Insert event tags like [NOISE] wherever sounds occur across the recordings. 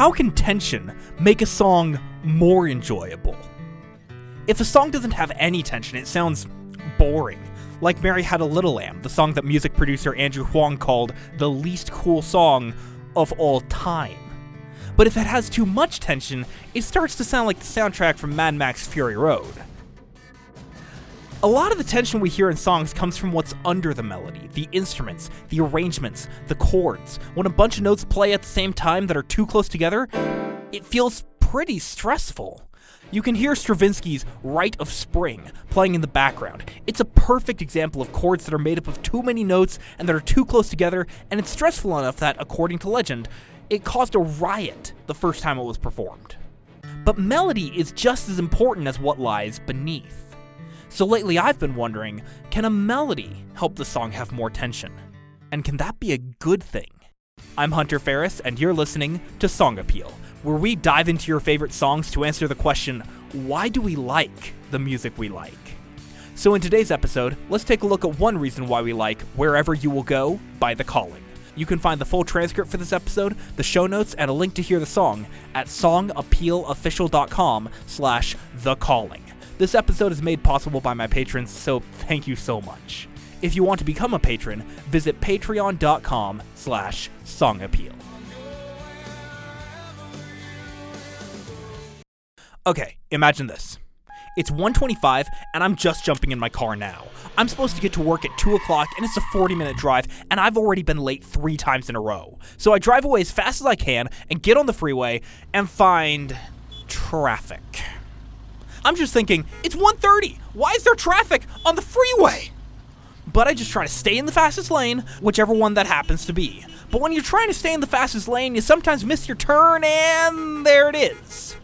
How can tension make a song more enjoyable? If a song doesn't have any tension, it sounds boring. Like Mary Had a Little Lamb, the song that music producer Andrew Huang called the least cool song of all time. But if it has too much tension, it starts to sound like the soundtrack from Mad Max Fury Road. A lot of the tension we hear in songs comes from what's under the melody the instruments, the arrangements, the chords. When a bunch of notes play at the same time that are too close together, it feels pretty stressful. You can hear Stravinsky's Rite of Spring playing in the background. It's a perfect example of chords that are made up of too many notes and that are too close together, and it's stressful enough that, according to legend, it caused a riot the first time it was performed. But melody is just as important as what lies beneath. So lately I've been wondering can a melody help the song have more tension? And can that be a good thing? I'm Hunter Ferris, and you're listening to Song Appeal, where we dive into your favorite songs to answer the question why do we like the music we like? So, in today's episode, let's take a look at one reason why we like Wherever You Will Go by The Calling. You can find the full transcript for this episode, the show notes, and a link to hear the song at songappealofficial.com slash The Calling. This episode is made possible by my patrons, so thank you so much. If you want to become a patron, visit patreon.com slash songappeal. Okay, imagine this. It's 125 and I'm just jumping in my car now. I'm supposed to get to work at 2 o'clock and it's a 40 minute drive and I've already been late three times in a row. So I drive away as fast as I can and get on the freeway and find traffic. I'm just thinking, it's 1:30. Why is there traffic on the freeway? But I just try to stay in the fastest lane, whichever one that happens to be. But when you're trying to stay in the fastest lane, you sometimes miss your turn and there it is.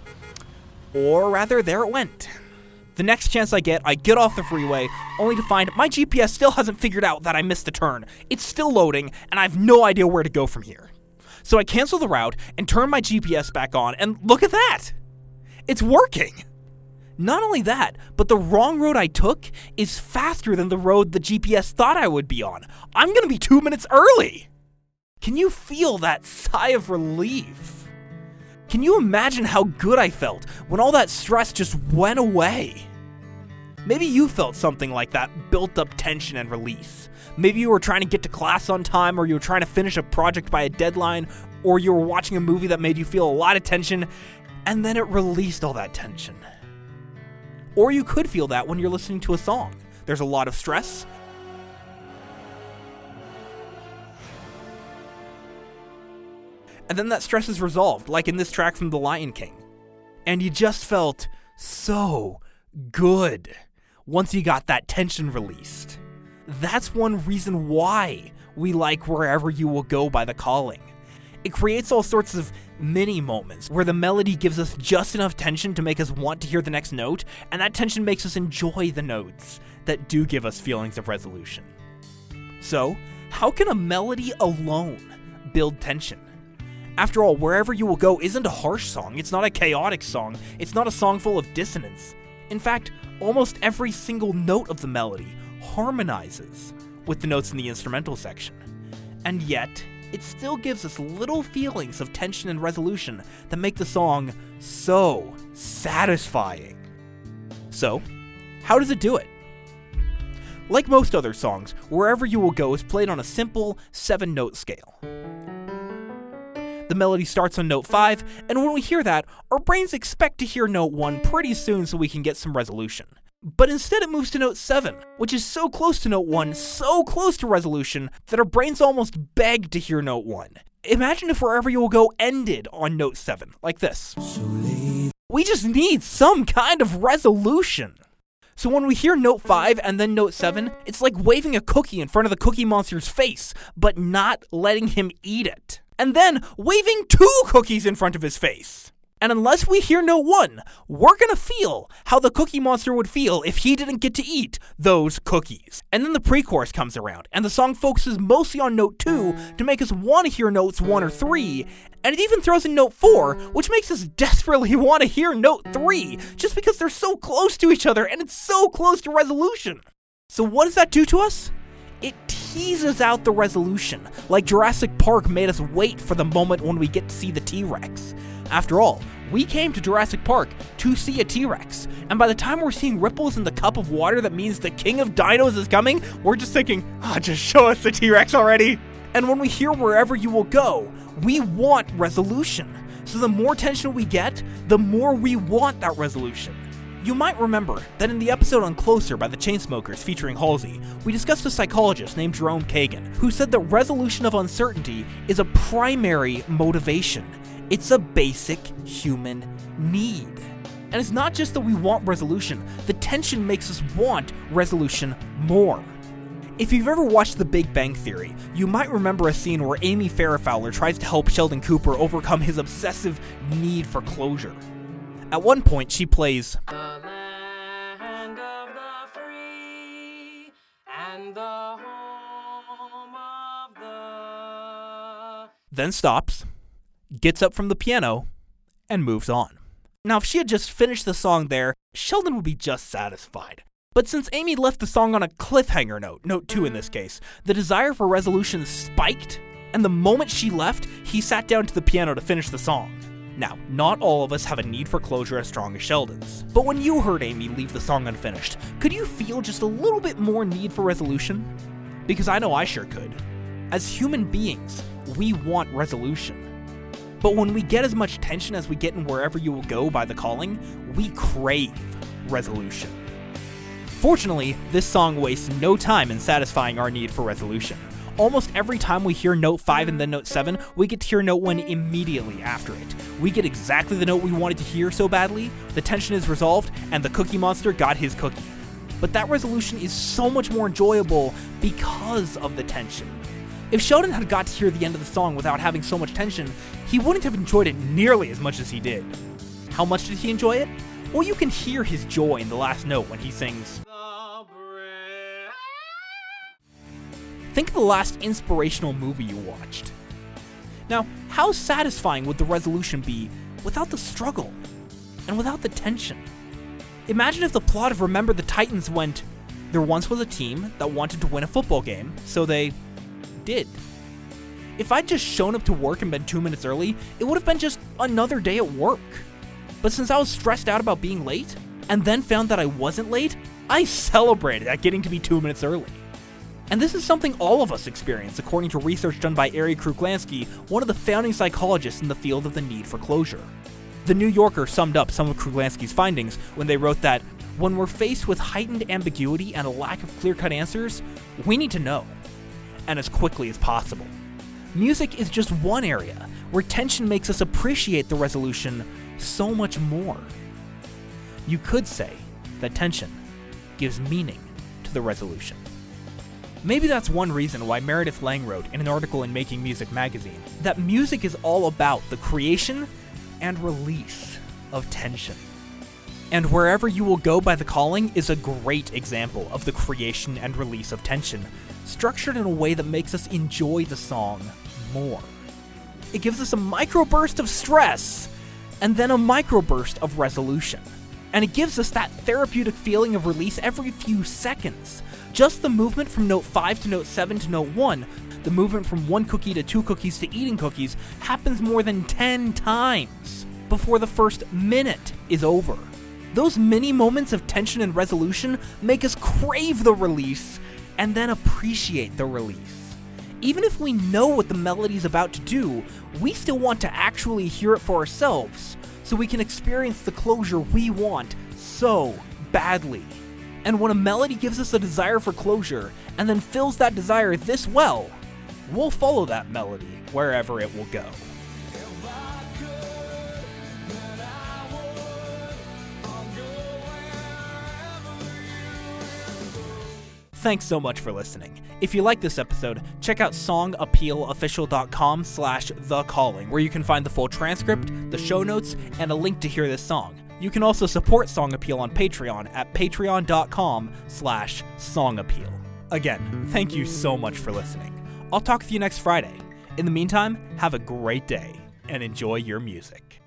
Or rather, there it went. The next chance I get, I get off the freeway, only to find my GPS still hasn't figured out that I missed the turn. It's still loading, and I have no idea where to go from here. So I cancel the route and turn my GPS back on, and look at that! It's working! Not only that, but the wrong road I took is faster than the road the GPS thought I would be on. I'm gonna be two minutes early! Can you feel that sigh of relief? Can you imagine how good I felt when all that stress just went away? Maybe you felt something like that built up tension and release. Maybe you were trying to get to class on time, or you were trying to finish a project by a deadline, or you were watching a movie that made you feel a lot of tension, and then it released all that tension. Or you could feel that when you're listening to a song. There's a lot of stress. And then that stress is resolved, like in this track from The Lion King. And you just felt so good once you got that tension released. That's one reason why we like Wherever You Will Go by The Calling. It creates all sorts of mini moments where the melody gives us just enough tension to make us want to hear the next note, and that tension makes us enjoy the notes that do give us feelings of resolution. So, how can a melody alone build tension? After all, Wherever You Will Go isn't a harsh song, it's not a chaotic song, it's not a song full of dissonance. In fact, almost every single note of the melody harmonizes with the notes in the instrumental section. And yet, it still gives us little feelings of tension and resolution that make the song so satisfying. So, how does it do it? Like most other songs, Wherever You Will Go is played on a simple 7 note scale. The melody starts on note 5, and when we hear that, our brains expect to hear note 1 pretty soon so we can get some resolution. But instead, it moves to note 7, which is so close to note 1, so close to resolution, that our brains almost beg to hear note 1. Imagine if Wherever You Will Go ended on note 7, like this. We just need some kind of resolution. So when we hear note 5 and then note 7, it's like waving a cookie in front of the Cookie Monster's face, but not letting him eat it. And then waving two cookies in front of his face. And unless we hear no 1, we're gonna feel how the Cookie Monster would feel if he didn't get to eat those cookies. And then the pre chorus comes around, and the song focuses mostly on note 2 to make us want to hear notes 1 or 3, and it even throws in note 4, which makes us desperately [LAUGHS] want to hear note 3, just because they're so close to each other and it's so close to resolution. So, what does that do to us? It teases out the resolution, like Jurassic Park made us wait for the moment when we get to see the T Rex. After all, we came to Jurassic Park to see a T Rex, and by the time we're seeing ripples in the cup of water that means the king of dinos is coming, we're just thinking, ah, just show us the T Rex already. And when we hear wherever you will go, we want resolution. So the more tension we get, the more we want that resolution. You might remember that in the episode on Closer by the Chainsmokers featuring Halsey, we discussed a psychologist named Jerome Kagan who said that resolution of uncertainty is a primary motivation. It's a basic human need. And it's not just that we want resolution, the tension makes us want resolution more. If you've ever watched The Big Bang Theory, you might remember a scene where Amy Farrah Fowler tries to help Sheldon Cooper overcome his obsessive need for closure. At one point, she plays The land of the free and the home of the then stops, gets up from the piano, and moves on. Now, if she had just finished the song there, Sheldon would be just satisfied. But since Amy left the song on a cliffhanger note, note 2 in this mm. case, the desire for resolution spiked, and the moment she left, he sat down to the piano to finish the song. Now, not all of us have a need for closure as strong as Sheldon's, but when you heard Amy leave the song unfinished, could you feel just a little bit more need for resolution? Because I know I sure could. As human beings, we want resolution. But when we get as much tension as we get in Wherever You Will Go by The Calling, we crave resolution. Fortunately, this song wastes no time in satisfying our need for resolution. Almost every time we hear note 5 and then note 7, we get to hear note 1 immediately after it. We get exactly the note we wanted to hear so badly, the tension is resolved, and the Cookie Monster got his cookie. But that resolution is so much more enjoyable because of the tension. If Sheldon had got to hear the end of the song without having so much tension, he wouldn't have enjoyed it nearly as much as he did. How much did he enjoy it? Well, you can hear his joy in the last note when he sings. Think of the last inspirational movie you watched. Now, how satisfying would the resolution be without the struggle and without the tension? Imagine if the plot of Remember the Titans went there once was a team that wanted to win a football game, so they did. If I'd just shown up to work and been two minutes early, it would have been just another day at work. But since I was stressed out about being late, and then found that I wasn't late, I celebrated at getting to be two minutes early. And this is something all of us experience, according to research done by Arie Kruglanski, one of the founding psychologists in the field of the need for closure. The New Yorker summed up some of Kruglanski's findings when they wrote that when we're faced with heightened ambiguity and a lack of clear cut answers, we need to know, and as quickly as possible. Music is just one area where tension makes us appreciate the resolution so much more. You could say that tension gives meaning to the resolution. Maybe that's one reason why Meredith Lang wrote in an article in Making Music magazine that music is all about the creation and release of tension. And Wherever You Will Go by The Calling is a great example of the creation and release of tension, structured in a way that makes us enjoy the song more. It gives us a microburst of stress and then a microburst of resolution. And it gives us that therapeutic feeling of release every few seconds. Just the movement from note 5 to note 7 to note 1, the movement from one cookie to two cookies to eating cookies, happens more than 10 times before the first minute is over. Those mini moments of tension and resolution make us crave the release and then appreciate the release. Even if we know what the melody's about to do, we still want to actually hear it for ourselves so we can experience the closure we want so badly. And when a melody gives us a desire for closure and then fills that desire this well, we'll follow that melody wherever it will go. Thanks so much for listening. If you like this episode, check out songappealofficial.com slash the calling, where you can find the full transcript, the show notes, and a link to hear this song. You can also support Song Appeal on Patreon at patreon.com slash songappeal. Again, thank you so much for listening. I'll talk with you next Friday. In the meantime, have a great day and enjoy your music.